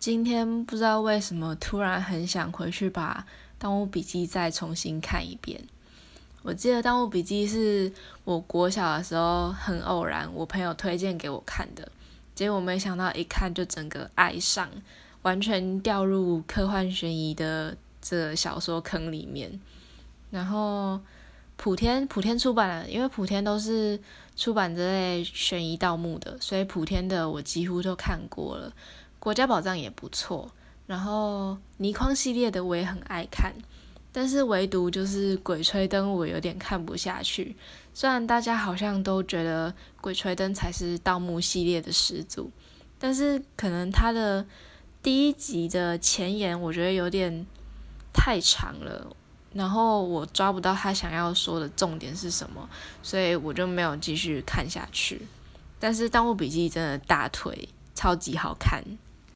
今天不知道为什么突然很想回去把《盗墓笔记》再重新看一遍。我记得《盗墓笔记》是我国小的时候很偶然，我朋友推荐给我看的，结果没想到一看就整个爱上，完全掉入科幻悬疑的这小说坑里面。然后普天普天出版了，因为普天都是。出版这类悬疑盗墓的，所以普天的我几乎都看过了。国家宝藏也不错，然后倪匡系列的我也很爱看，但是唯独就是鬼吹灯我有点看不下去。虽然大家好像都觉得鬼吹灯才是盗墓系列的始祖，但是可能它的第一集的前言我觉得有点太长了。然后我抓不到他想要说的重点是什么，所以我就没有继续看下去。但是《盗墓笔记》真的大腿超级好看。